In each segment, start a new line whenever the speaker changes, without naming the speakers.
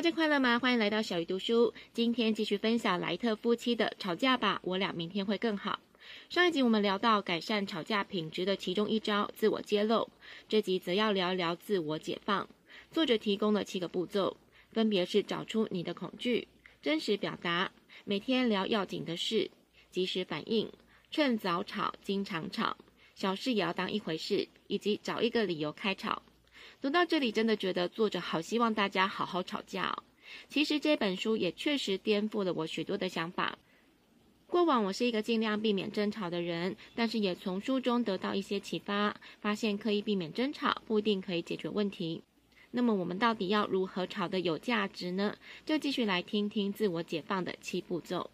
大家快乐吗？欢迎来到小鱼读书。今天继续分享莱特夫妻的吵架吧，我俩明天会更好。上一集我们聊到改善吵架品质的其中一招——自我揭露。这集则要聊一聊自我解放。作者提供了七个步骤，分别是找出你的恐惧、真实表达、每天聊要紧的事、及时反应、趁早吵、经常吵、小事也要当一回事，以及找一个理由开吵。读到这里，真的觉得作者好希望大家好好吵架。其实这本书也确实颠覆了我许多的想法。过往我是一个尽量避免争吵的人，但是也从书中得到一些启发，发现刻意避免争吵不一定可以解决问题。那么我们到底要如何吵得有价值呢？就继续来听听自我解放的七步骤。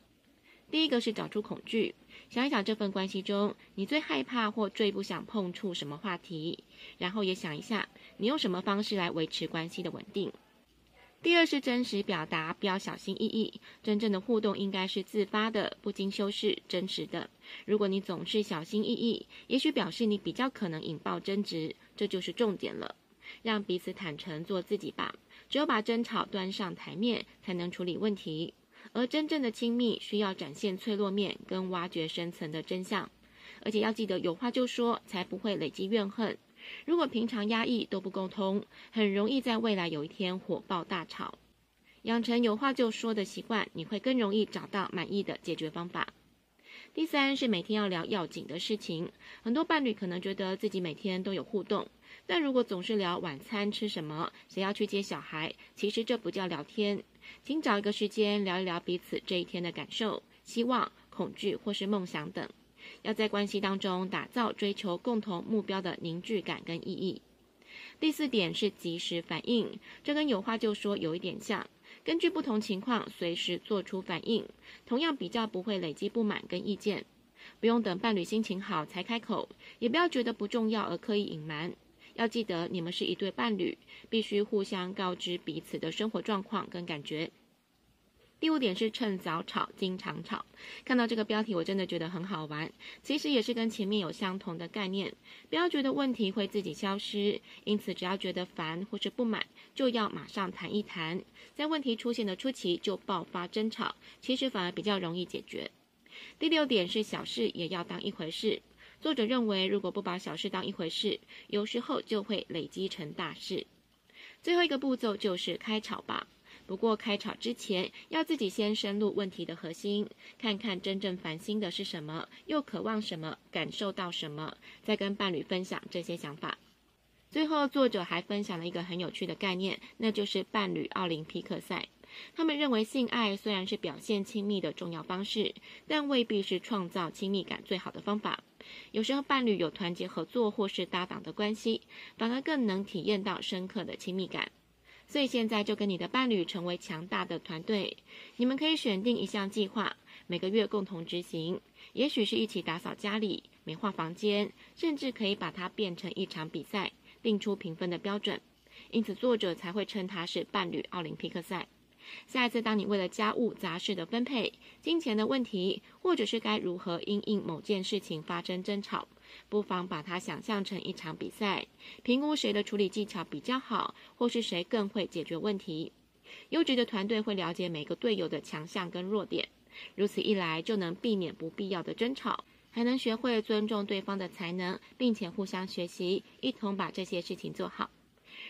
第一个是找出恐惧，想一想这份关系中你最害怕或最不想碰触什么话题，然后也想一下你用什么方式来维持关系的稳定。第二是真实表达，不要小心翼翼，真正的互动应该是自发的、不经修饰、真实的。如果你总是小心翼翼，也许表示你比较可能引爆争执，这就是重点了。让彼此坦诚做自己吧，只有把争吵端上台面，才能处理问题。而真正的亲密需要展现脆弱面，跟挖掘深层的真相，而且要记得有话就说，才不会累积怨恨。如果平常压抑都不沟通，很容易在未来有一天火爆大吵。养成有话就说的习惯，你会更容易找到满意的解决方法。第三是每天要聊要紧的事情。很多伴侣可能觉得自己每天都有互动，但如果总是聊晚餐吃什么，谁要去接小孩，其实这不叫聊天。请找一个时间聊一聊彼此这一天的感受、希望、恐惧或是梦想等。要在关系当中打造追求共同目标的凝聚感跟意义。第四点是及时反应，这跟有话就说有一点像。根据不同情况随时做出反应，同样比较不会累积不满跟意见。不用等伴侣心情好才开口，也不要觉得不重要而刻意隐瞒。要记得，你们是一对伴侣，必须互相告知彼此的生活状况跟感觉。第五点是趁早吵，经常吵。看到这个标题，我真的觉得很好玩。其实也是跟前面有相同的概念。不要觉得问题会自己消失，因此只要觉得烦或是不满，就要马上谈一谈。在问题出现的初期就爆发争吵，其实反而比较容易解决。第六点是小事也要当一回事。作者认为，如果不把小事当一回事，有时候就会累积成大事。最后一个步骤就是开吵吧。不过开吵之前，要自己先深入问题的核心，看看真正烦心的是什么，又渴望什么，感受到什么，再跟伴侣分享这些想法。最后，作者还分享了一个很有趣的概念，那就是伴侣奥林匹克赛。他们认为，性爱虽然是表现亲密的重要方式，但未必是创造亲密感最好的方法。有时候，伴侣有团结合作或是搭档的关系，反而更能体验到深刻的亲密感。所以，现在就跟你的伴侣成为强大的团队。你们可以选定一项计划，每个月共同执行。也许是一起打扫家里、美化房间，甚至可以把它变成一场比赛，定出评分的标准。因此，作者才会称它是伴侣奥林匹克赛。下一次，当你为了家务杂事的分配、金钱的问题，或者是该如何因应某件事情发生争吵，不妨把它想象成一场比赛，评估谁的处理技巧比较好，或是谁更会解决问题。优质的团队会了解每个队友的强项跟弱点，如此一来就能避免不必要的争吵，还能学会尊重对方的才能，并且互相学习，一同把这些事情做好。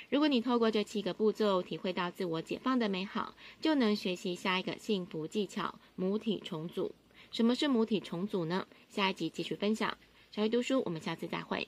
如果你透过这七个步骤体会到自我解放的美好，就能学习下一个幸福技巧——母体重组。什么是母体重组呢？下一集继续分享。小鱼读书，我们下次再会。